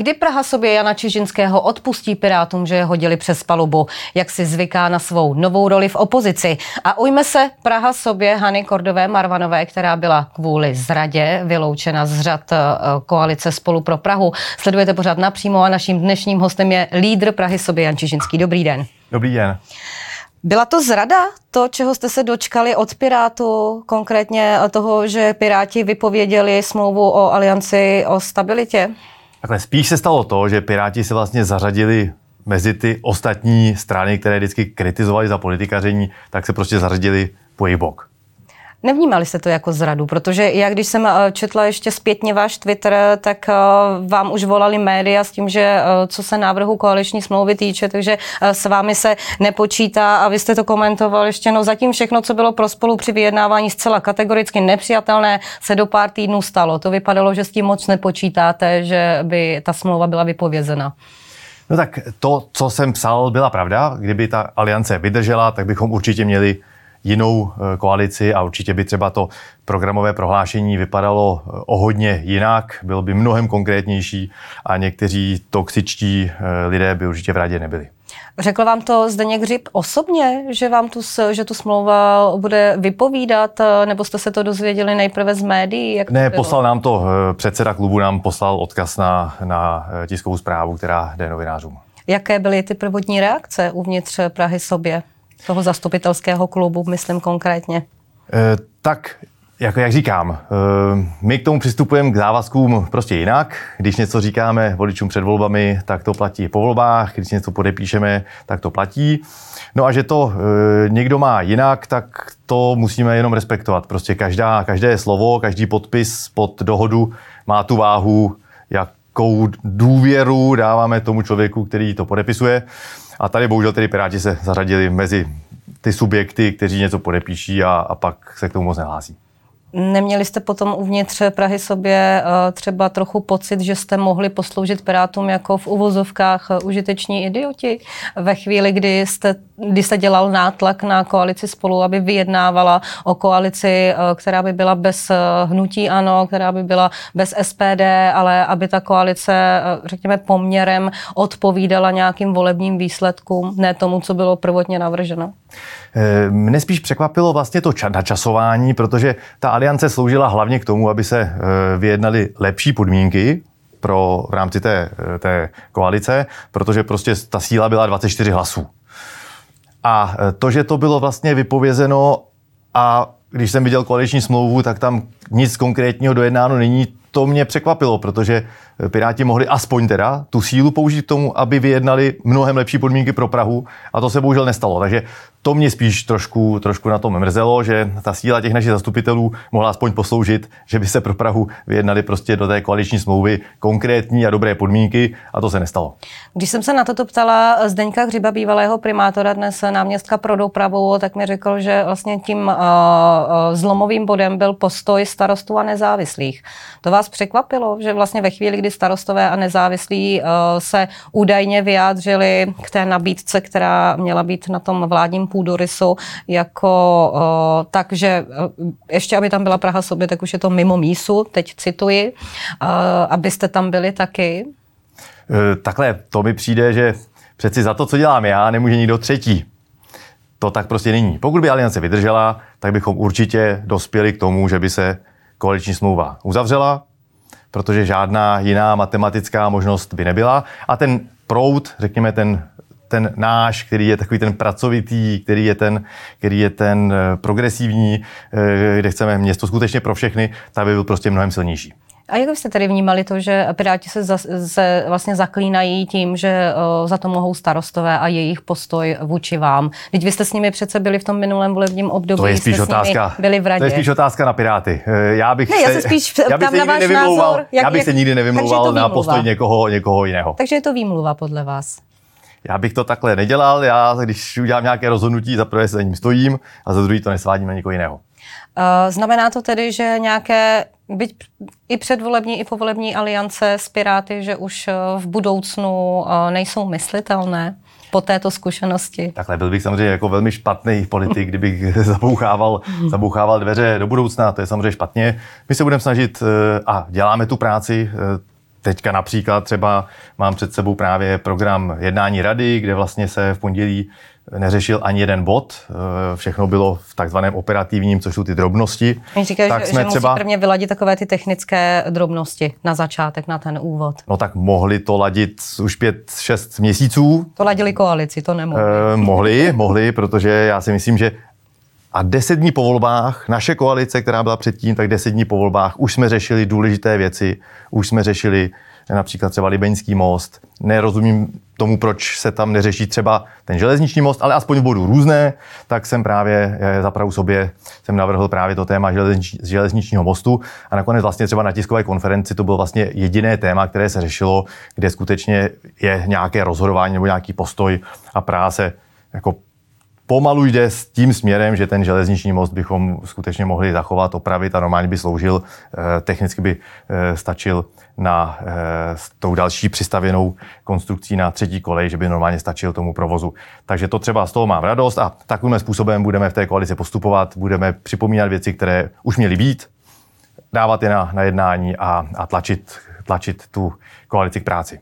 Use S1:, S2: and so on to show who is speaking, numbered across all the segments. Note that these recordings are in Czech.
S1: Kdy Praha sobě Jana Čižinského odpustí Pirátům, že je hodili přes palubu, jak si zvyká na svou novou roli v opozici. A ujme se Praha sobě Hany Kordové Marvanové, která byla kvůli zradě vyloučena z řad eh, koalice Spolu pro Prahu. Sledujete pořád napřímo a naším dnešním hostem je lídr Prahy sobě Jan Čižinský. Dobrý den.
S2: Dobrý den.
S1: Byla to zrada, to, čeho jste se dočkali od Pirátu, konkrétně toho, že Piráti vypověděli smlouvu o alianci o stabilitě?
S2: Takhle spíš se stalo to, že Piráti se vlastně zařadili mezi ty ostatní strany, které vždycky kritizovali za politikaření, tak se prostě zařadili po jejich bok.
S1: Nevnímali jste to jako zradu, protože já když jsem eh, četla ještě zpětně váš Twitter, tak eh, vám už volali média s tím, že eh, co se návrhu koaliční smlouvy týče, takže s vámi se nepočítá a vy jste to komentoval ještě, no zatím všechno, co bylo pro spolu při vyjednávání zcela kategoricky nepřijatelné, se do pár týdnů stalo. To vypadalo, že s tím moc nepočítáte, že by ta smlouva byla vypovězena.
S2: No tak to, co jsem psal, byla pravda. Kdyby ta aliance vydržela, tak bychom určitě měli jinou eh, koalici a určitě by třeba to programové prohlášení vypadalo eh, o hodně jinak, bylo by mnohem konkrétnější a někteří toxičtí eh, lidé by určitě v radě nebyli.
S1: Řekl vám to Zdeněk Hřib osobně, že vám tu, že tu smlouva bude vypovídat, nebo jste se to dozvěděli nejprve z médií?
S2: Jak ne, poslal nám to, předseda klubu nám poslal odkaz na, na tiskovou zprávu, která jde novinářům.
S1: Jaké byly ty prvotní reakce uvnitř Prahy sobě? Toho zastupitelského klubu, myslím konkrétně?
S2: E, tak jako jak říkám, my k tomu přistupujeme k závazkům prostě jinak. Když něco říkáme voličům před volbami, tak to platí po volbách. Když něco podepíšeme, tak to platí. No a že to někdo má jinak, tak to musíme jenom respektovat. Prostě každá, každé slovo, každý podpis pod dohodu má tu váhu, jakou důvěru dáváme tomu člověku, který to podepisuje. A tady bohužel tedy Piráti se zařadili mezi ty subjekty, kteří něco podepíší a, a pak se k tomu moc nehlásí.
S1: Neměli jste potom uvnitř Prahy sobě eh, třeba trochu pocit, že jste mohli posloužit Pirátům jako v uvozovkách eh, užiteční idioti ve chvíli, kdy jste, kdy jste dělal nátlak na koalici spolu, aby vyjednávala o koalici, eh, která by byla bez hnutí ANO, která by byla bez SPD, ale aby ta koalice, řekněme, poměrem odpovídala nějakým volebním výsledkům, ne tomu, co bylo prvotně navrženo?
S2: Mne spíš překvapilo vlastně to načasování, protože ta aliance sloužila hlavně k tomu, aby se eh, vyjednaly lepší podmínky pro v rámci té, eh, té koalice, protože prostě ta síla byla 24 hlasů. A eh, to, že to bylo vlastně vypovězeno a když jsem viděl koaliční smlouvu, tak tam nic konkrétního dojednáno není, to mě překvapilo, protože Piráti mohli aspoň teda tu sílu použít k tomu, aby vyjednali mnohem lepší podmínky pro Prahu a to se bohužel nestalo. Takže to mě spíš trošku, trošku na tom mrzelo, že ta síla těch našich zastupitelů mohla aspoň posloužit, že by se pro Prahu vyjednali prostě do té koaliční smlouvy konkrétní a dobré podmínky a to se nestalo.
S1: Když jsem se na toto ptala Zdeňka Hřiba, bývalého primátora, dnes náměstka pro dopravu, tak mi řekl, že vlastně tím uh, zlomovým bodem byl postoj starostů a nezávislých. To vás překvapilo, že vlastně ve chvíli, kdy starostové a nezávislí eh, se údajně vyjádřili k té nabídce, která měla být na tom vládním půdorysu, jako eh, tak, že eh, ještě, aby tam byla Praha sobě, tak už je to mimo mísu, teď cituji, abyste tam byli taky?
S2: Takhle, to mi přijde, že přeci za to, co dělám já, nemůže nikdo třetí. To tak prostě není. Pokud by aliance vydržela, tak bychom určitě dospěli k tomu, že by se koaliční smlouva uzavřela, protože žádná jiná matematická možnost by nebyla. A ten proud, řekněme ten ten náš, který je takový ten pracovitý, který je ten, který je ten eh, progresivní, eh, kde chceme město skutečně pro všechny, tak by byl prostě mnohem silnější.
S1: A jak byste tedy vnímali to, že Piráti se, za, se vlastně zaklínají tím, že o, za to mohou starostové a jejich postoj vůči vám? Teď vy jste s nimi přece byli v tom minulém volebním období.
S2: To je spíš otázka.
S1: Byli v radě.
S2: To je spíš otázka na Piráty. E, já bych
S1: ne,
S2: se,
S1: já se spíš já bych na váš názor.
S2: Jak, já bych jak, se nikdy nevymlouval na postoj někoho, někoho jiného.
S1: Takže je to výmluva podle vás.
S2: Já bych to takhle nedělal. Já, když udělám nějaké rozhodnutí, za prvé se za ním stojím a za druhý to nesvádím na někoho jiného.
S1: Uh, znamená to tedy, že nějaké byť i předvolební, i povolební aliance s Piráty, že už eh, v budoucnu eh, nejsou myslitelné po této zkušenosti?
S2: Takhle byl bych samozřejmě jako velmi špatný politik, kdybych zabouchával, zabouchával dveře do budoucna, to je samozřejmě špatně. My se budeme snažit eh, a děláme tu práci teďka například třeba mám před sebou právě program jednání rady, kde vlastně se v pondělí neřešil ani jeden bod, eh, všechno bylo v takzvaném operativním, což jsou ty drobnosti.
S1: Říkají, tak že, jsme že musí třeba... prvně vyladit takové ty technické drobnosti na začátek, na ten úvod.
S2: No tak mohli to ladit už pět, šest měsíců.
S1: To ladili koalici, to nemohli.
S2: Eh, mohli, mohli, protože já si myslím, že a deset dní po volbách, naše koalice, která byla předtím, tak deset dní po volbách, už jsme řešili důležité věci, už jsme řešili například třeba Libeňský most. Nerozumím tomu, proč se tam neřeší třeba ten železniční most, ale aspoň v bodu různé, tak jsem právě eh, zapravdu sobě jsem navrhl právě to téma železnič, železničního mostu a nakonec vlastně třeba na tiskové konferenci to bylo vlastně jediné téma, které se řešilo, kde skutečně je nějaké rozhodování nebo nějaký postoj a se jako pomalu jde s tím směrem, že ten železniční most bychom skutečně mohli zachovat, opravit a normálně by sloužil, eh, technicky by eh, stačil na eh, s tou další přistavěnou konstrukcí na třetí kolej, že by normálně stačil tomu provozu. Takže to třeba z toho mám radost a takovým způsobem budeme v té koalici postupovat, budeme připomínat věci, které už měly být, dávat je na, na jednání a, a tlačit, tlačit tu koalici k práci.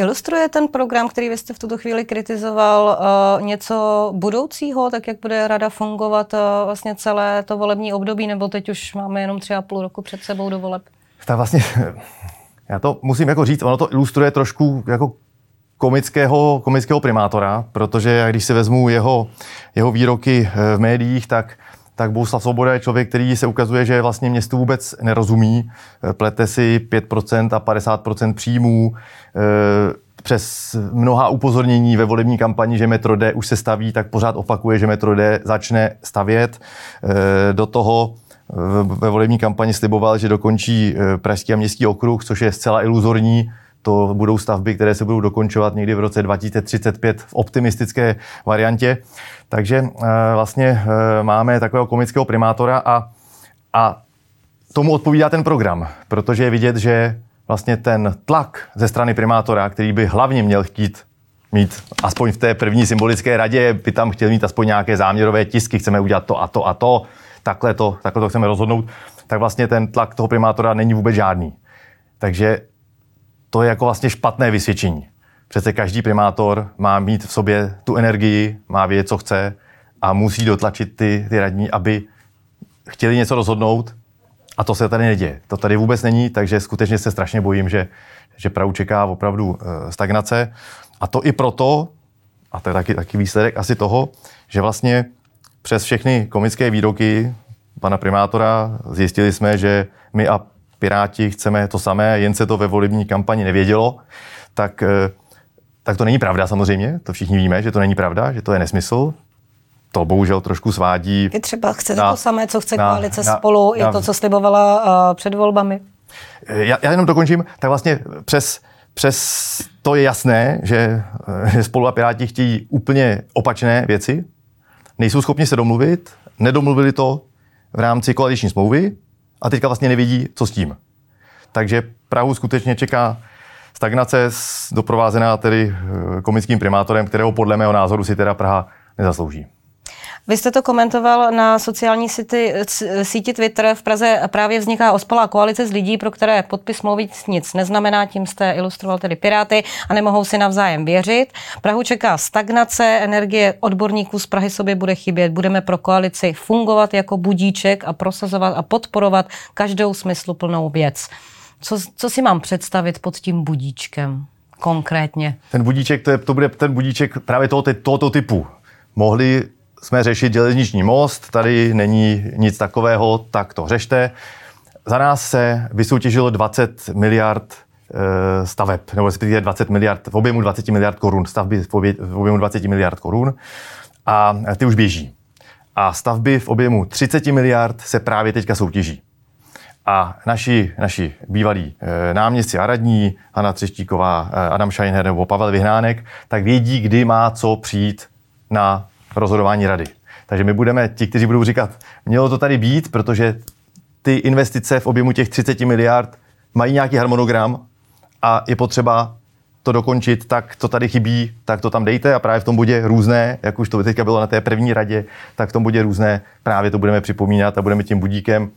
S1: Ilustruje ten program, který vy jste v tuto chvíli kritizoval, uh, něco budoucího, tak jak bude rada fungovat uh, vlastně celé to volební období, nebo teď už máme jenom tři a půl roku před sebou do voleb?
S2: Tak vlastně, já to musím jako říct, ono to ilustruje trošku jako komického, komického primátora, protože když si vezmu jeho, jeho výroky eh, v médiích, tak tak Bouslav Svoboda je člověk, který se ukazuje, že vlastně městu vůbec nerozumí. Plete si 5% a 50% příjmů, eh, přes mnoha upozornění ve volební kampani, že metro D už se staví, tak pořád opakuje, že metro D začne stavět. Eh, do toho ve volební kampani sliboval, že dokončí eh, Pražský a městský okruh, což je zcela iluzorní. To budou stavby, které se budou dokončovat někdy v roce 2035 v optimistické variantě. Takže eh, vlastně eh, máme takového komického primátora a, a tomu odpovídá ten program, protože je vidět, že vlastně ten tlak ze strany primátora, který by hlavně měl chtít mít, aspoň v té první symbolické radě, by tam chtěl mít aspoň nějaké záměrové tisky, chceme udělat to a to a to, takhle to, takhle to chceme rozhodnout, tak vlastně ten tlak toho primátora není vůbec žádný. Takže to je jako vlastně špatné vysvědčení. Přece každý primátor má mít v sobě tu energii, má vědět, co chce a musí dotlačit ty, ty radní, aby chtěli něco rozhodnout a to se tady neděje. To tady vůbec není, takže skutečně se strašně bojím, že, že Prahu čeká opravdu eh, stagnace. A to i proto, a to je taky, taky výsledek asi toho, že vlastně přes všechny komické výroky pana primátora zjistili jsme, že my a Piráti chceme to samé, jen se to ve volební kampani nevědělo, tak, eh, tak to není pravda samozřejmě, to všichni víme, že to není pravda, že to je nesmysl, to bohužel trošku svádí.
S1: Vy třeba chcete na, to samé, co chce na, koalice na, spolu, na, je to, co slibovala uh, před volbami?
S2: Eh, já, já jenom dokončím, tak vlastně přes, přes to je jasné, že, že spolu a Piráti chtějí úplně opačné věci, nejsou schopni se domluvit, nedomluvili to v rámci koaliční smlouvy a teďka vlastně nevidí, co s tím. Takže Prahu skutečně čeká stagnace doprovázená tedy eh, komickým primátorem, kterého podle mého názoru si teda Praha nezaslouží.
S1: Vy jste to komentoval na sociální síti, síti Twitter. V Praze právě vzniká ospalá koalice z lidí, pro které podpis smlouvy nic neznamená. Tím jste ilustroval tedy Piráty a nemohou si navzájem věřit. Prahu čeká stagnace, energie odborníků z Prahy sobě bude chybět. Budeme pro koalici fungovat jako budíček a prosazovat a podporovat každou smysluplnou věc. Co, co si mám představit pod tím budíčkem konkrétně?
S2: Ten budíček, to, je, to bude ten budíček právě tohoto, tohoto typu. Mohli jsme řešit železniční most, tady není nic takového, tak to řešte. Za nás se vysoutěžilo 20 miliard e, staveb, nebo respektive 20 miliard, v objemu 20 miliard korun, stavby v objemu 20 miliard korun a ty už běží. A stavby v objemu 30 miliard se právě teďka soutěží. A naši, naši bývalí e, náměstci a radní, Hanna Třeštíková, e, Adam Scheinher nebo Pavel Vyhnánek, tak vědí, kdy má co přijít na rozhodování rady. Takže my budeme ti, kteří budou říkat, mělo to tady být, protože ty investice v objemu těch 30 miliard mají nějaký harmonogram a je potřeba to dokončit, tak to tady chybí, tak to tam dejte a právě v tom bude různé, jak už to teďka bylo na té první radě, tak v tom bude různé, právě to budeme připomínat a budeme tím budíkem.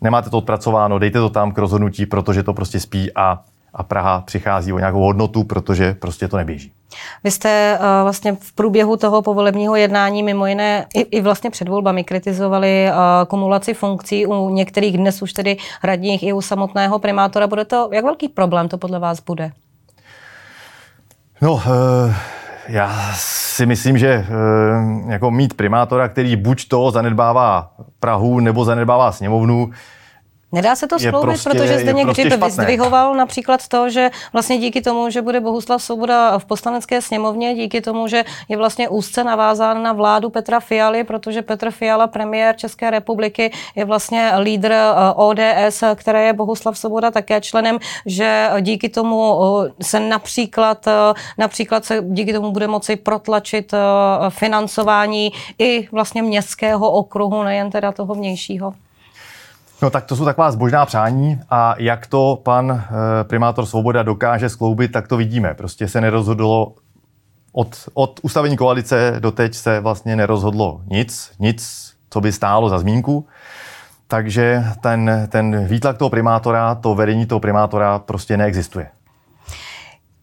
S2: Nemáte to odpracováno, dejte to tam k rozhodnutí, protože to prostě spí a a Praha přichází o nějakou hodnotu, protože prostě to neběží.
S1: Vy jste uh, vlastně v průběhu toho povolebního jednání mimo jiné i, i vlastně před volbami kritizovali uh, kumulaci funkcí u některých dnes už tedy radních i u samotného primátora. Bude to, jak velký problém to podle vás bude?
S2: No, uh, já si myslím, že uh, jako mít primátora, který buď to zanedbává Prahu nebo zanedbává sněmovnu,
S1: Nedá se to skloubit, prostě, protože zde někdy prostě vyzdvihoval například to, že vlastně díky tomu, že bude Bohuslav Svoboda v poslanecké sněmovně, díky tomu, že je vlastně úzce navázán na vládu Petra Fialy, protože Petr Fiala, premiér České republiky, je vlastně lídr eh, ODS, které je Bohuslav Svoboda také členem, že díky tomu eh, se například, eh, například se díky tomu bude moci protlačit financování i vlastně městského okruhu, nejen teda toho vnějšího.
S2: No tak to jsou taková zbožná přání a jak to pan e, primátor Svoboda dokáže skloubit, tak to vidíme. Prostě se nerozhodlo od, od ustavení koalice do teď se vlastně nerozhodlo nic, nic, co by stálo za zmínku. Takže ten, ten výtlak toho primátora, to vedení toho primátora prostě neexistuje.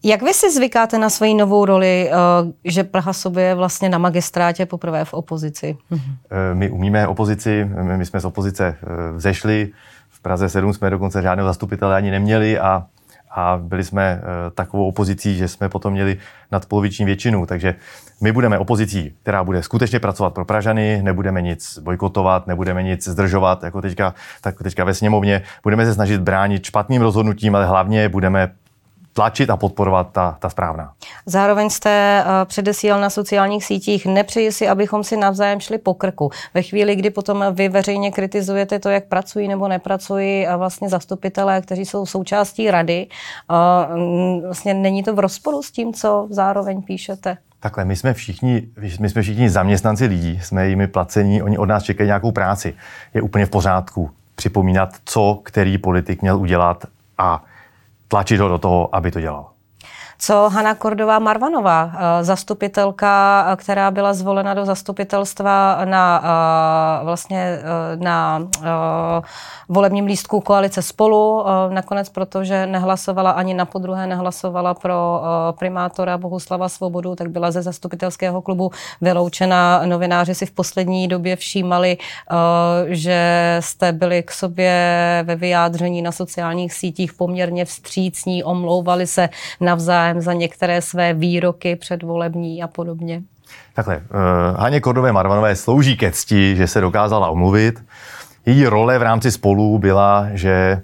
S1: Jak vy si zvykáte na svoji novou roli, eh, že Praha sobě je vlastně na magistrátě poprvé v opozici?
S2: Eh, my umíme opozici, my jsme z opozice eh, vzešli, v Praze 7 jsme dokonce žádného zastupitele ani neměli a, a byli jsme takovou opozicí, že jsme potom měli nadpoloviční většinu. Takže my budeme opozicí, která bude skutečně pracovat pro Pražany, nebudeme nic bojkotovat, nebudeme nic zdržovat, jako teďka, tak teďka ve sněmovně. Budeme se snažit bránit špatným rozhodnutím, ale hlavně budeme tlačit a podporovat ta, ta správná.
S1: Zároveň jste uh, předesílal na sociálních sítích, nepřeji si, abychom si navzájem šli po krku. Ve chvíli, kdy potom vy veřejně kritizujete to, jak pracují nebo nepracují a vlastně zastupitelé, kteří jsou součástí rady, uh, vlastně není to v rozporu s tím, co zároveň píšete?
S2: Takhle, my jsme všichni, my jsme všichni zaměstnanci lidí, jsme jimi placení, oni od nás čekají nějakou práci. Je úplně v pořádku připomínat, co který politik měl udělat a tlačit ho do toho, aby to dělal.
S1: Co Hanna Kordová Marvanová, eh, zastupitelka, eh, která byla zvolena do zastupitelstva na eh, vlastně na volebním lístku koalice spolu, nakonec protože nehlasovala ani na podruhé, nehlasovala pro primátora Bohuslava Svobodu, tak byla ze zastupitelského klubu vyloučena. Novináři si v poslední době všímali, že jste byli k sobě ve vyjádření na sociálních sítích poměrně vstřícní, omlouvali se navzájem zájem za některé své výroky předvolební a podobně?
S2: Takhle, uh, Haně Kordové Marvanové slouží ke cti, že se dokázala omluvit. Její role v rámci spolu byla, že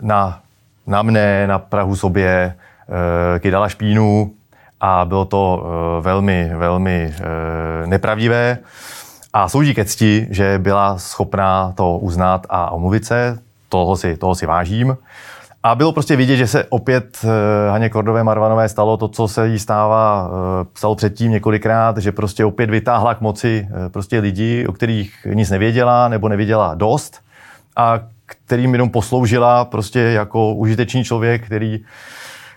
S2: na, na mne, na Prahu sobě uh, kydala špínu a bylo to uh, velmi, velmi uh, nepravdivé. A slouží ke cti, že byla schopná to uznat a omluvit se. Toho si, toho si vážím. A bylo prostě vidět, že se opět uh, Haně Kordové Marvanové stalo to, co se jí stává, uh, psalo předtím několikrát, že prostě opět vytáhla k moci uh, prostě lidi, o kterých nic nevěděla nebo nevěděla dost a kterým jenom posloužila prostě jako užitečný člověk, který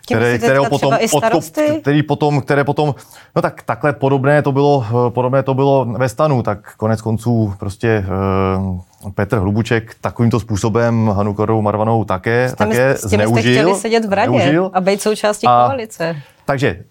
S1: které, které potom, odkup,
S2: který potom, které potom, no tak takhle podobné to bylo, podobné to bylo ve stanu, tak konec konců prostě uh, Petr Hlubuček takovýmto způsobem Hanu Korovou Marvanou také, s těmi, také s těmi zneužil.
S1: Jste chtěli sedět v radě zneužil. a být součástí a, koalice.
S2: Takže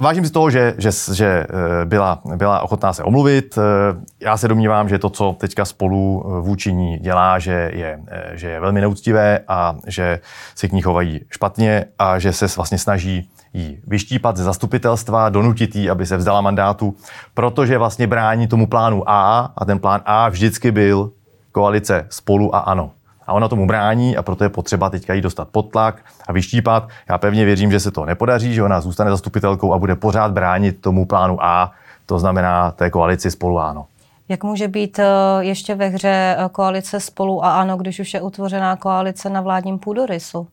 S2: Vážím si toho, že, že, že eh, byla, byla ochotná se omluvit. Eh, já se domnívám, že to, co teďka spolu eh, vůči ní dělá, že je, že je velmi neúctivé a že se k ní chovají špatně a že se vlastně snaží jí vyštípat ze zastupitelstva, donutit jí, aby se vzdala mandátu, protože vlastně brání tomu plánu A a ten plán A vždycky byl koalice spolu a ano a ona tomu brání a proto je potřeba teďka jí dostat pod tlak a vyštípat. Já pevně věřím, že se to nepodaří, že ona zůstane zastupitelkou a bude pořád bránit tomu plánu A, to znamená té koalici spolu ano.
S1: Jak může být eh, ještě ve hře eh, koalice spolu a ano, když už je utvořená koalice na vládním půdorysu?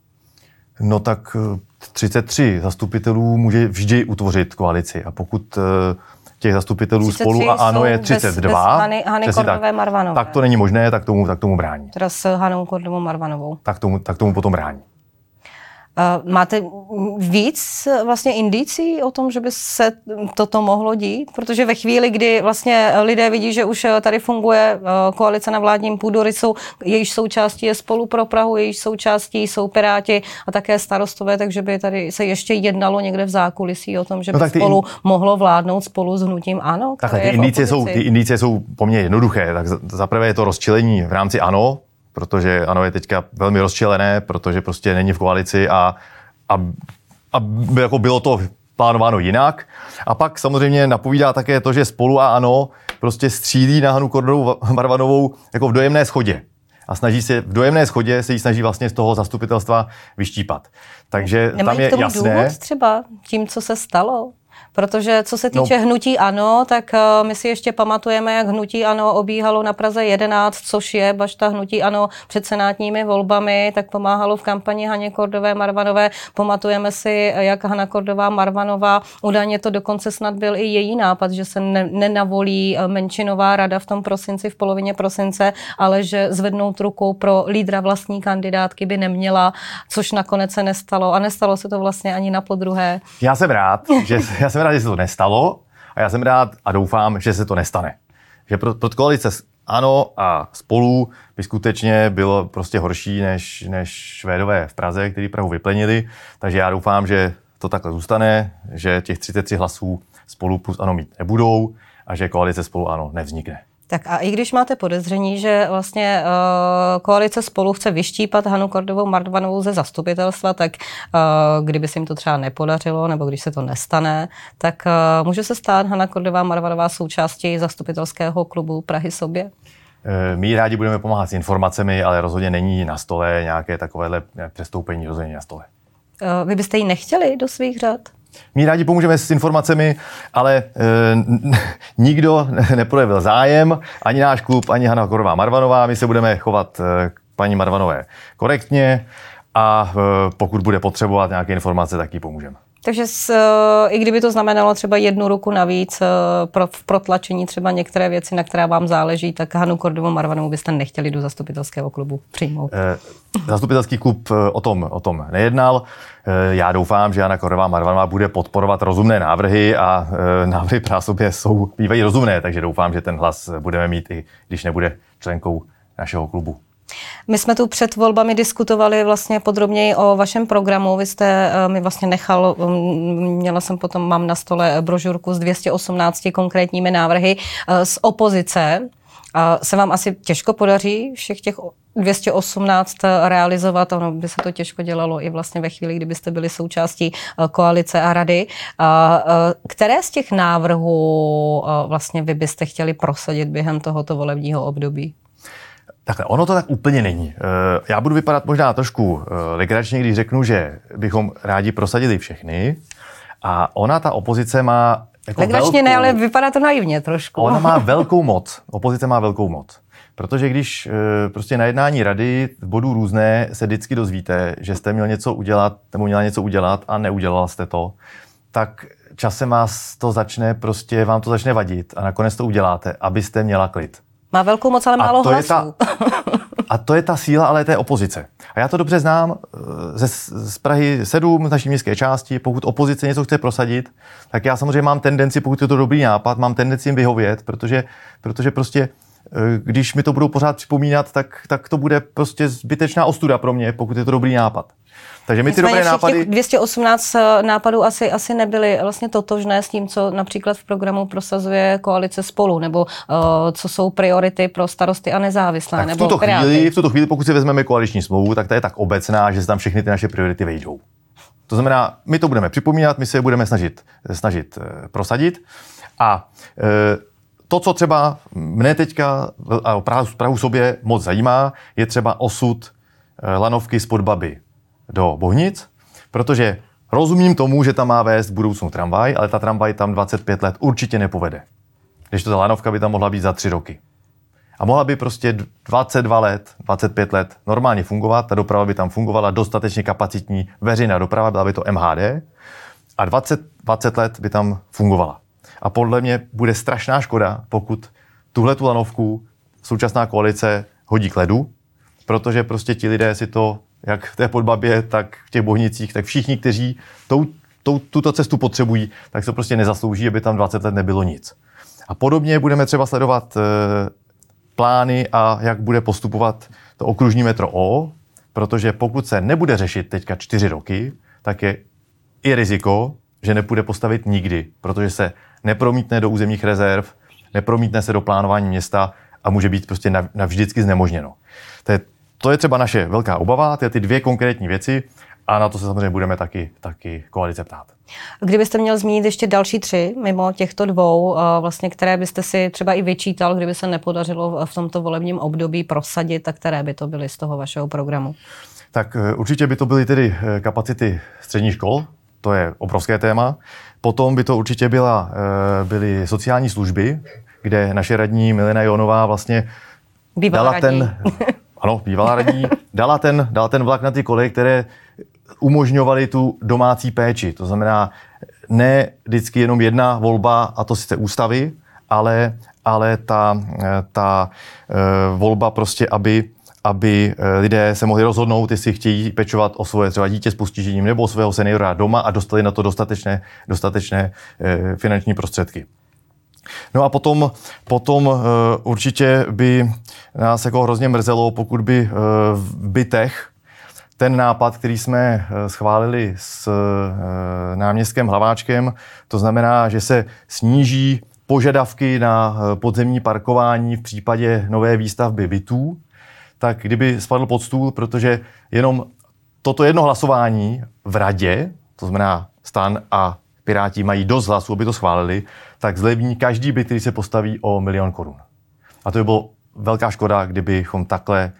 S2: No tak 33 eh, zastupitelů může vždy utvořit koalici a pokud těch zastupitelů spolu a ano je 32. Bez, bez
S1: Hany, Hany Kordové tak, Marvanové.
S2: Tak to není možné, tak tomu, tak tomu brání.
S1: Teda s Hanou Kordovou Marvanovou.
S2: Tak tomu, tak tomu potom brání.
S1: Máte víc vlastně indicí o tom, že by se toto mohlo dít? Protože ve chvíli, kdy vlastně lidé vidí, že už tady funguje eh, koalice na vládním půdorysu, jejíž součástí je spolu pro Prahu, jejíž součástí jsou Piráti a také starostové, takže by tady se ještě jednalo někde v zákulisí o tom, že no, by spolu in... mohlo vládnout spolu s hnutím ANO.
S2: Takhle, ty indicie, jsou, ty indicie jsou poměrně jednoduché. Tak zaprvé je to rozčilení v rámci ANO, protože ano je teďka velmi rozčilené, protože prostě není v koalici a, a, a jako bylo to plánováno jinak. A pak samozřejmě napovídá také to, že spolu a ano prostě střílí na Hanu Kordovu Marvanovou jako v dojemné schodě. A snaží se, v dojemné schodě se jí snaží vlastně z toho zastupitelstva vyštípat. Takže
S1: Nemají
S2: tam je
S1: k tomu
S2: jasné.
S1: důvod třeba tím, co se stalo? Protože co se týče no. hnutí ANO, tak uh, my si ještě pamatujeme, jak hnutí ANO obíhalo na Praze 11, což je bašta hnutí ANO před senátními volbami, tak pomáhalo v kampani Haně Kordové Marvanové. Pamatujeme si, jak Hana Kordová Marvanová, údajně to dokonce snad byl i její nápad, že se ne, nenavolí eh, menšinová rada v tom prosinci, v polovině prosince, ale že zvednout rukou pro lídra vlastní kandidátky by neměla, což nakonec se nestalo. A nestalo se to vlastně ani na podruhé.
S2: Já jsem rád, že já jsem rád, že se to nestalo a já jsem rád a doufám, že se to nestane. Že pro, pro koalice ano a spolu by skutečně bylo prostě horší než, než Švédové v Praze, který Prahu vyplenili. Takže já doufám, že to takhle zůstane, že těch 33 hlasů spolu plus ano mít nebudou a že koalice spolu ano nevznikne.
S1: Tak a i když máte podezření, že vlastně uh, koalice spolu chce vyštípat Hanu Kordovou Mardvanovou ze zastupitelstva, tak uh, kdyby se jim to třeba nepodařilo, nebo když se to nestane, tak uh, může se stát Hana Kordová Mardvanová součástí zastupitelského klubu Prahy sobě?
S2: My rádi budeme pomáhat s informacemi, ale rozhodně není na stole nějaké takovéhle přestoupení, rozhodně na stole.
S1: Vy byste ji nechtěli do svých řad?
S2: My rádi pomůžeme s informacemi, ale e, nikdo neprojevil zájem, ani náš klub, ani Hanna Korová Marvanová. My se budeme chovat e, k paní Marvanové korektně a e, pokud bude potřebovat nějaké informace, tak jí pomůžeme.
S1: Takže s, i kdyby to znamenalo třeba jednu ruku navíc pro, v protlačení třeba některé věci, na které vám záleží, tak Hanu Kordovu Marvanovou byste nechtěli do zastupitelského klubu přijmout. E,
S2: zastupitelský klub o tom, o tom nejednal. Eh, já doufám, že Jana Korová Marvanová bude podporovat rozumné návrhy a eh, návrhy právě jsou, bývají rozumné, takže doufám, že ten hlas budeme mít i když nebude členkou našeho klubu.
S1: My jsme tu před volbami diskutovali vlastně podrobněji o vašem programu. Vy jste eh, mi vlastně nechal, mm, měla jsem potom, mám na stole brožurku s 218 konkrétními návrhy z opozice. Se vám asi těžko podaří všech těch 218 realizovat, ono by se to těžko dělalo i vlastně ve chvíli, kdybyste byli součástí eh, koalice a rady. Eh, které z těch návrhů eh, vlastně vy byste chtěli prosadit během tohoto volebního období?
S2: Takhle, ono to tak úplně není. Já budu vypadat možná trošku legračně, když řeknu, že bychom rádi prosadili všechny. A ona, ta opozice, má
S1: jako Legračně velkou, ne, ale vypadá to naivně trošku.
S2: Ona má velkou moc. Opozice má velkou moc. Protože když e, prostě na jednání rady v bodu různé se vždycky dozvíte, že jste měl něco udělat, nebo měla něco udělat a neudělal jste to, tak časem vás to začne, prostě vám to začne vadit a nakonec to uděláte, abyste měla klid.
S1: Má velkou moc, ale málo
S2: a to
S1: hlasů.
S2: Je ta, a to je ta síla ale té opozice. A já to dobře znám eh, ze, z Prahy 7, z naší městské části. Pokud opozice něco chce prosadit, tak já samozřejmě mám tendenci, pokud je to dobrý nápad, mám tendenci jim vyhovět, protože, protože prostě Eh, když mi to budou pořád připomínat, tak, tak to bude prostě zbytečná ostuda pro mě, pokud je to dobrý nápad. Takže my ty dobré nápady...
S1: Těch 218 eh, nápadů asi, asi nebyly vlastně totožné s tím, co například v programu prosazuje koalice spolu, nebo uh, co jsou priority pro starosty a nezávislé.
S2: Tak v, tuto chvíli, v tuto chvíli, pokud si vezmeme koaliční smlouvu, tak ta je tak obecná, že se tam všechny ty naše priority vejdou. To znamená, my to budeme připomínat, my se je budeme snažit, snažit prosadit a to, co třeba mne teďka a Prahu, Prahu sobě moc zajímá, je třeba osud eh, lanovky z Podbaby do Bohnic, protože rozumím tomu, že tam má vést budoucnu tramvaj, ale ta tramvaj tam 25 let určitě nepovede. Když to ta lanovka by tam mohla být za tři roky. A mohla by prostě 22 let, 25 let normálně fungovat, ta doprava by tam fungovala, dostatečně kapacitní veřejná doprava, byla by to MHD a 20, 20 let by tam fungovala. A podle mě bude strašná škoda, pokud tuhle tu lanovku současná koalice hodí k ledu, protože prostě ti lidé si to jak v té podbabě, tak v těch bohnicích, tak všichni, kteří tou, tou, tuto cestu potřebují, tak se prostě nezaslouží, aby tam 20 let nebylo nic. A podobně budeme třeba sledovat e, plány a jak bude postupovat to okružní metro O, protože pokud se nebude řešit teďka čtyři roky, tak je i riziko, že nepůjde postavit nikdy, protože se nepromítne do územních rezerv, nepromítne se do plánování města a může být prostě navždycky znemožněno. To je, to je třeba naše velká obava, ty, ty dvě konkrétní věci a na to se samozřejmě budeme taky, taky koalice ptát.
S1: Kdybyste měl zmínit ještě další tři, mimo těchto dvou, eh, vlastně, které byste si třeba i vyčítal, kdyby se nepodařilo v tomto volebním období prosadit, tak které by to byly z toho vašeho programu?
S2: Tak eh, určitě by to byly tedy eh, kapacity středních škol, to je obrovské téma. Potom by to určitě byla, byly sociální služby, kde naše radní Milena Jonová vlastně
S1: Bývalá
S2: dala
S1: radní.
S2: ten, ano, bývalá radní, dala ten, dala ten vlak na ty koleje, které umožňovaly tu domácí péči. To znamená, ne vždycky jenom jedna volba, a to sice ústavy, ale, ale ta, ta uh, volba prostě, aby aby eh, lidé se mohli rozhodnout, jestli chtějí pečovat o svoje třeba dítě s postižením nebo svého seniora doma a dostali na to dostatečné, dostatečné e, finanční prostředky. No a potom, potom uh, určitě by nás jako hrozně mrzelo, pokud by uh, v bytech ten nápad, který jsme uh, schválili s náměstkem Hlaváčkem, to znamená, že se sníží požadavky na podzemní parkování v případě nové výstavby bytů, tak kdyby spadl pod stůl, protože jenom toto jedno hlasování v radě, to znamená stan a Piráti mají dost hlasů, aby to schválili, tak zlevní každý byt, který se postaví o milion korun. A to by bylo velká škoda, kdybychom takhle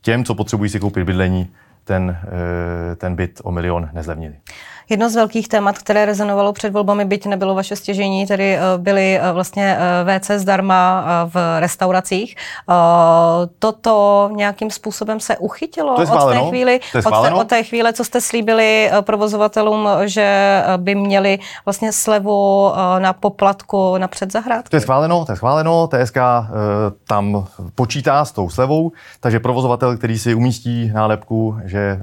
S2: těm, co potřebují si koupit bydlení, ten, eh, ten byt o milion nezlevnili.
S1: Jedno z velkých témat, které rezonovalo před volbami, byť nebylo vaše stěžení, tedy eh, byly eh, vlastně eh, WC zdarma v restauracích. Toto nějakým způsobem se uchytilo od té chvíli, od, té, od té chvíle, co jste slíbili provozovatelům, že by měli vlastně slevu na poplatku na předzahrádky?
S2: To je schváleno, to je schváleno, TSK tam počítá s tou slevou, takže provozovatel, který si umístí nálepku, že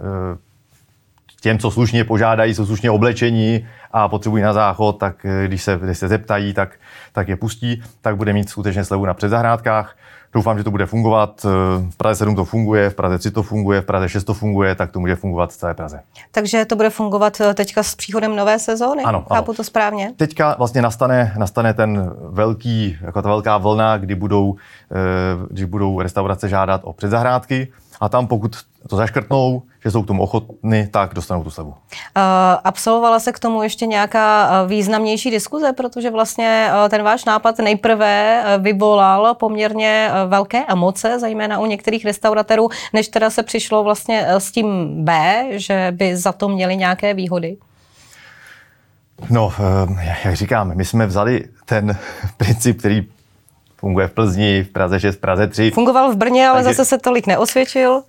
S2: těm, co slušně požádají, jsou slušně oblečení a potřebují na záchod, tak eh, když se, když se zeptají, tak, tak je pustí, tak bude mít skutečně slevu na předzahrádkách. Doufám, že to bude fungovat. Eh, v Praze 7 to funguje, v Praze 3 to funguje, v Praze 6 to funguje, tak to může fungovat v celé Praze.
S1: Takže to bude fungovat eh, teďka s příchodem nové sezóny?
S2: Ano.
S1: Chápu
S2: ano.
S1: to správně?
S2: Teďka vlastně nastane, nastane ten velký, jako ta velká vlna, kdy budou, když budou restaurace žádat o předzahrádky a tam pokud to zaškrtnou, že jsou k tomu ochotny, tak dostanou tu slevu. Uh,
S1: absolvovala se k tomu ještě nějaká eh, významnější diskuze, protože vlastně uh, ten váš nápad nejprve vyvolal poměrně velké emoce, zejména u některých restauratérů, než teda se přišlo vlastně s tím B, že by za to měli nějaké výhody.
S2: No, jak říkám, my jsme vzali ten princip, který funguje v Plzni, v Praze 6, v Praze 3.
S1: Fungoval v Brně, ale Takže... zase se tolik neosvědčil.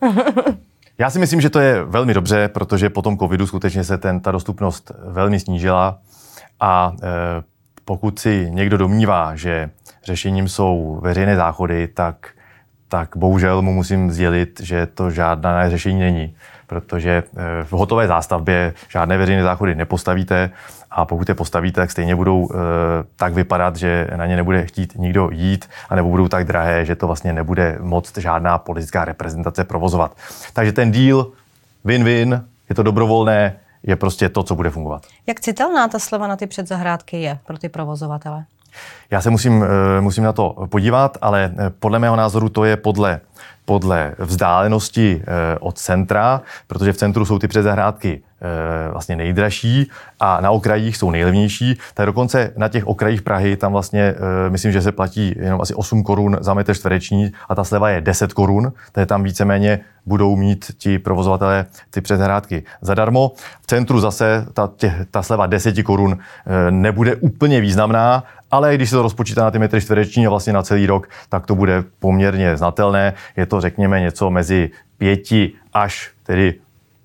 S2: Já si myslím, že to je velmi dobře, protože po tom covidu skutečně se ten, ta dostupnost velmi snížila a e, pokud si někdo domnívá, že řešením jsou veřejné záchody, tak, tak bohužel mu musím sdělit, že to žádná řešení není protože eh, v hotové zástavbě žádné veřejné záchody nepostavíte a pokud je postavíte, tak stejně budou eh, tak vypadat, že na ně nebude chtít nikdo jít a nebo budou tak drahé, že to vlastně nebude moc žádná politická reprezentace provozovat. Takže ten díl win-win, je to dobrovolné, je prostě to, co bude fungovat.
S1: Jak citelná ta sleva na ty předzahrádky je pro ty provozovatele?
S2: Já se musím, eh, musím na to podívat, ale podle mého názoru to je podle podle vzdálenosti eh, od centra, protože v centru jsou ty předzahrádky eh, vlastně nejdražší a na okrajích jsou nejlevnější. Tak dokonce na těch okrajích Prahy tam vlastně, eh, myslím, že se platí jenom asi 8 korun za metr čtvereční a ta sleva je 10 korun, takže tam víceméně budou mít ti provozovatelé ty předzahrádky zadarmo. V centru zase ta, tě, ta sleva 10 korun nebude úplně významná, ale když se to rozpočítá na ty metry čtvereční a vlastně na celý rok, tak to bude poměrně znatelné. Je to, řekněme, něco mezi pěti až tedy,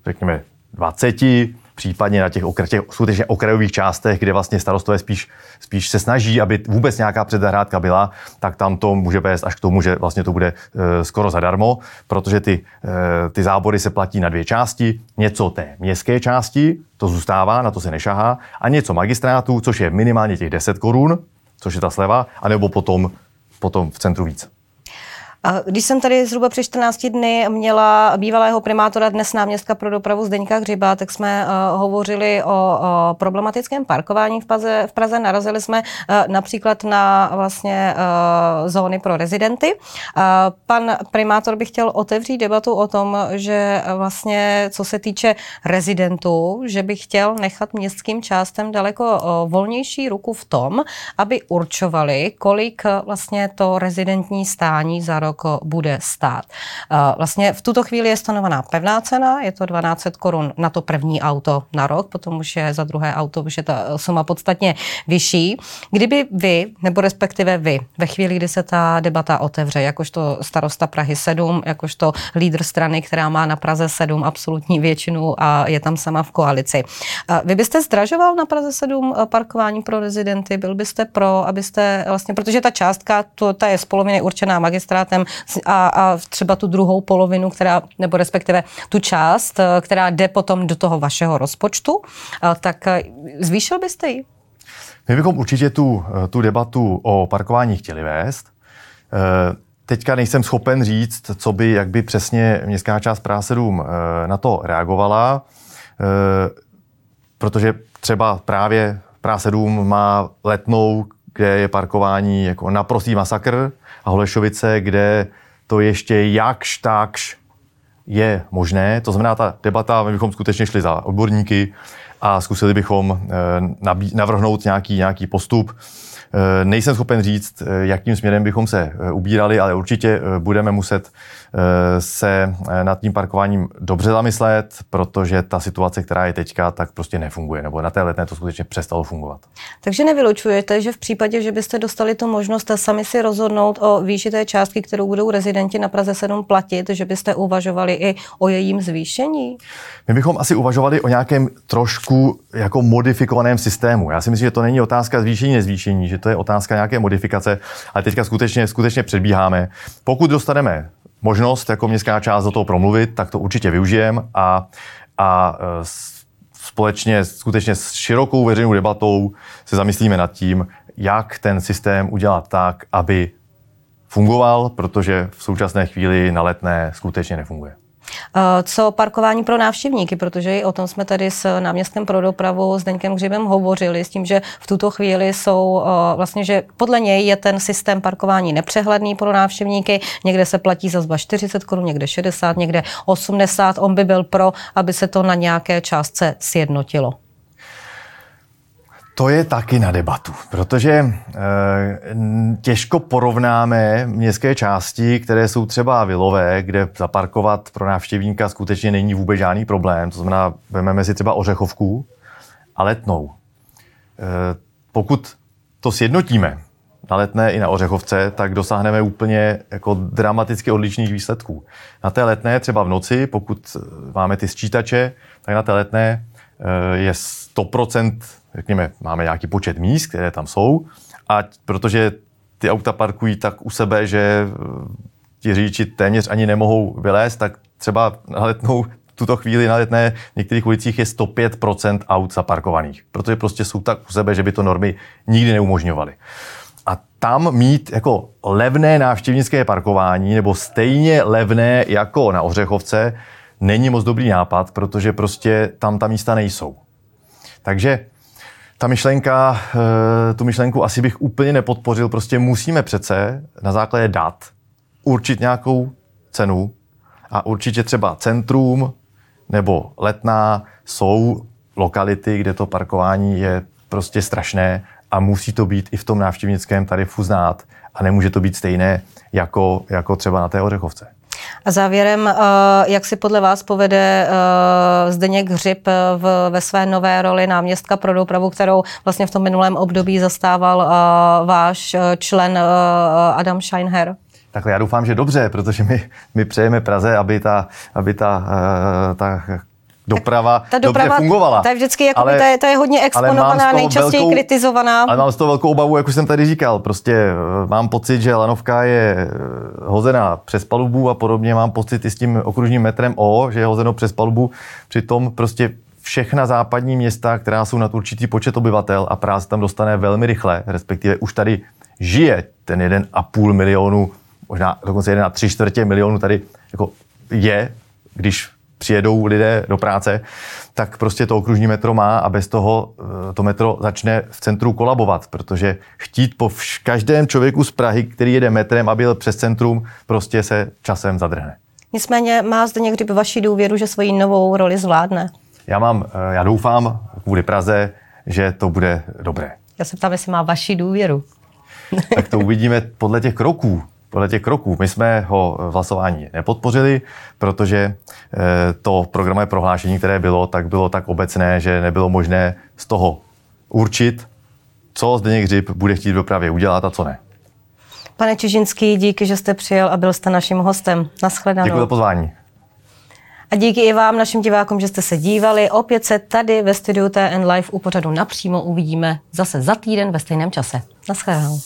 S2: řekněme, 20, v případně na těch, okra, těch skutečně okrajových částech, kde vlastně starostové spíš, spíš se snaží, aby vůbec nějaká předzahrádka byla, tak tam to může vést až k tomu, že vlastně to bude e, skoro zadarmo, protože ty, e, ty zábory se platí na dvě části, něco té městské části, to zůstává, na to se nešahá, a něco magistrátu, což je minimálně těch 10 korun, což je ta sleva, anebo potom, potom v centru víc.
S1: Když jsem tady zhruba před 14 dny měla bývalého primátora, dnes náměstka pro dopravu Zdeňka Hřiba, tak jsme uh, hovořili o, o problematickém parkování v Praze. V Praze narazili jsme uh, například na vlastně uh, zóny pro rezidenty. Pan primátor by chtěl otevřít debatu o tom, že vlastně co se týče rezidentů, že by chtěl nechat městským částem daleko volnější ruku v tom, aby určovali, kolik vlastně to rezidentní stání za rok rok bude stát. Vlastně v tuto chvíli je stanovaná pevná cena, je to 12 korun na to první auto na rok, potom už je za druhé auto, už je ta suma podstatně vyšší. Kdyby vy, nebo respektive vy, ve chvíli, kdy se ta debata otevře, jakožto starosta Prahy 7, jakožto lídr strany, která má na Praze 7 absolutní většinu a je tam sama v koalici. Vy byste zdražoval na Praze 7 parkování pro rezidenty? Byl byste pro, abyste vlastně, protože ta částka, to, ta je z poloviny určená magistrátem, a, a třeba tu druhou polovinu, která, nebo respektive tu část, eh, která jde potom do toho vašeho rozpočtu, eh, tak eh, zvýšil byste ji?
S2: My bychom určitě tu, tu debatu o parkování chtěli vést. Teďka nejsem schopen říct, co by, jak by přesně městská část Praha 7 na to reagovala, protože třeba právě Praha 7 má letnou, kde je parkování jako naprostý masakr, a Holešovice, kde to ještě jakž takž je možné. To znamená, ta debata, my bychom skutečně šli za odborníky a zkusili bychom eh, navrhnout nějaký, nějaký postup, Eh, nejsem schopen říct, eh, jakým směrem bychom se ubírali, ale určitě budeme muset se nad tím parkováním dobře zamyslet, protože ta situace, která je teďka, tak prostě nefunguje, nebo na té letné to skutečně přestalo fungovat.
S1: Takže nevylučujete, že v případě, že byste dostali tu možnost sami si rozhodnout o výši té částky, kterou budou rezidenti na Praze 7 platit, že byste uvažovali i o jejím zvýšení?
S2: My bychom asi uvažovali o nějakém trošku jako modifikovaném systému. Já si myslím, že to není otázka zvýšení, nezvýšení, že to je otázka nějaké modifikace, ale teďka skutečně, skutečně předbíháme. Pokud dostaneme možnost jako městská část do toho promluvit, tak to určitě využijeme a, a e, společně skutečně s širokou veřejnou debatou se zamyslíme nad tím, jak ten systém udělat tak, aby fungoval, protože v současné chvíli na letné skutečně nefunguje.
S1: Eh, co parkování pro návštěvníky, protože i o tom jsme tady s náměstkem pro dopravu s Deňkem Hřibem hovořili, s tím, že v tuto chvíli jsou eh, vlastně, že podle něj je ten systém parkování nepřehledný pro návštěvníky. Někde se platí za zba 40 korun, někde 60, někde 80. On by byl pro, aby se to na nějaké částce sjednotilo.
S2: To je taky na debatu, protože e, těžko porovnáme městské části, které jsou třeba vilové, kde zaparkovat pro návštěvníka skutečně není vůbec žádný problém. To znamená, vezmeme si třeba Ořechovku a Letnou. E, pokud to sjednotíme na Letné i na Ořechovce, tak dosáhneme úplně jako dramaticky odlišných výsledků. Na té Letné třeba v noci, pokud máme ty sčítače, tak na té Letné je 100% řekněme, máme nějaký počet míst, které tam jsou, a protože ty auta parkují tak u sebe, že eh, ti řidiči téměř ani nemohou vylézt, tak třeba na letnou tuto chvíli na letné v některých ulicích je 105% aut zaparkovaných, protože prostě jsou tak u sebe, že by to normy nikdy neumožňovaly. A tam mít jako levné návštěvnické parkování nebo stejně levné jako na Ořechovce není moc dobrý nápad, protože prostě tam ta místa nejsou. Takže ta myšlenka, eh, tu myšlenku asi bych úplně nepodpořil. Prostě musíme přece na základě dat určit nějakou cenu a určitě třeba centrum nebo letná jsou lokality, kde to parkování je prostě strašné a musí to být i v tom návštěvnickém tarifu znát a nemůže to být stejné jako, jako třeba na té Ořechovce.
S1: A závěrem, eh, jak si podle vás povede eh, Zdeněk Hřib eh, v, ve své nové roli náměstka pro dopravu, kterou vlastně v tom minulém období zastával váš člen Adam Scheinher?
S2: Tak já doufám, že dobře, protože my, my přejeme Praze, aby ta, aby ta, ta doprava,
S1: ta doprava
S2: dobře fungovala.
S1: Ta je vždycky jako ale, ta je, ta je hodně exponovaná, nejčastěji velkou, kritizovaná.
S2: Ale mám z toho velkou obavu, jak už jsem tady říkal. Prostě eh, mám pocit, že lanovka je eh, hozená přes palubu a podobně mám pocit i s tím okružním metrem O, že je hozeno přes palubu. Přitom prostě všechna západní města, která jsou nad určitý počet obyvatel a práce tam dostane velmi rychle, respektive už tady žije ten jeden a půl milionu, možná dokonce jeden a tři čtvrtě milionu tady jako je, když přijedou lidé do práce, tak prostě to okružní metro má a bez toho eh, to metro začne v centru kolabovat, protože chtít po vš- každém člověku z Prahy, který jede metrem, aby jel přes centrum, prostě se časem zadrhne.
S1: Nicméně má zde někdy vaši důvěru, že svoji novou roli zvládne?
S2: Já mám, eh, já doufám kvůli Praze, že to bude dobré.
S1: Já se ptám, jestli má vaši důvěru.
S2: tak to uvidíme podle těch kroků. Podle těch kroků. My jsme ho v hlasování nepodpořili, protože eh, to programové prohlášení, které bylo, tak bylo tak obecné, že nebylo možné z toho určit, co Zdeněk Hřib bude chtít v dopravě udělat a co ne.
S1: Pane Čižinský, díky, že jste přijel a byl jste naším hostem. Naschledanou.
S2: Děkuji za pozvání.
S1: A díky i vám, našim divákům, že jste se dívali. Opět se tady ve studiu TN Live u pořadu napřímo uvidíme zase za týden ve stejném čase. Naschledanou.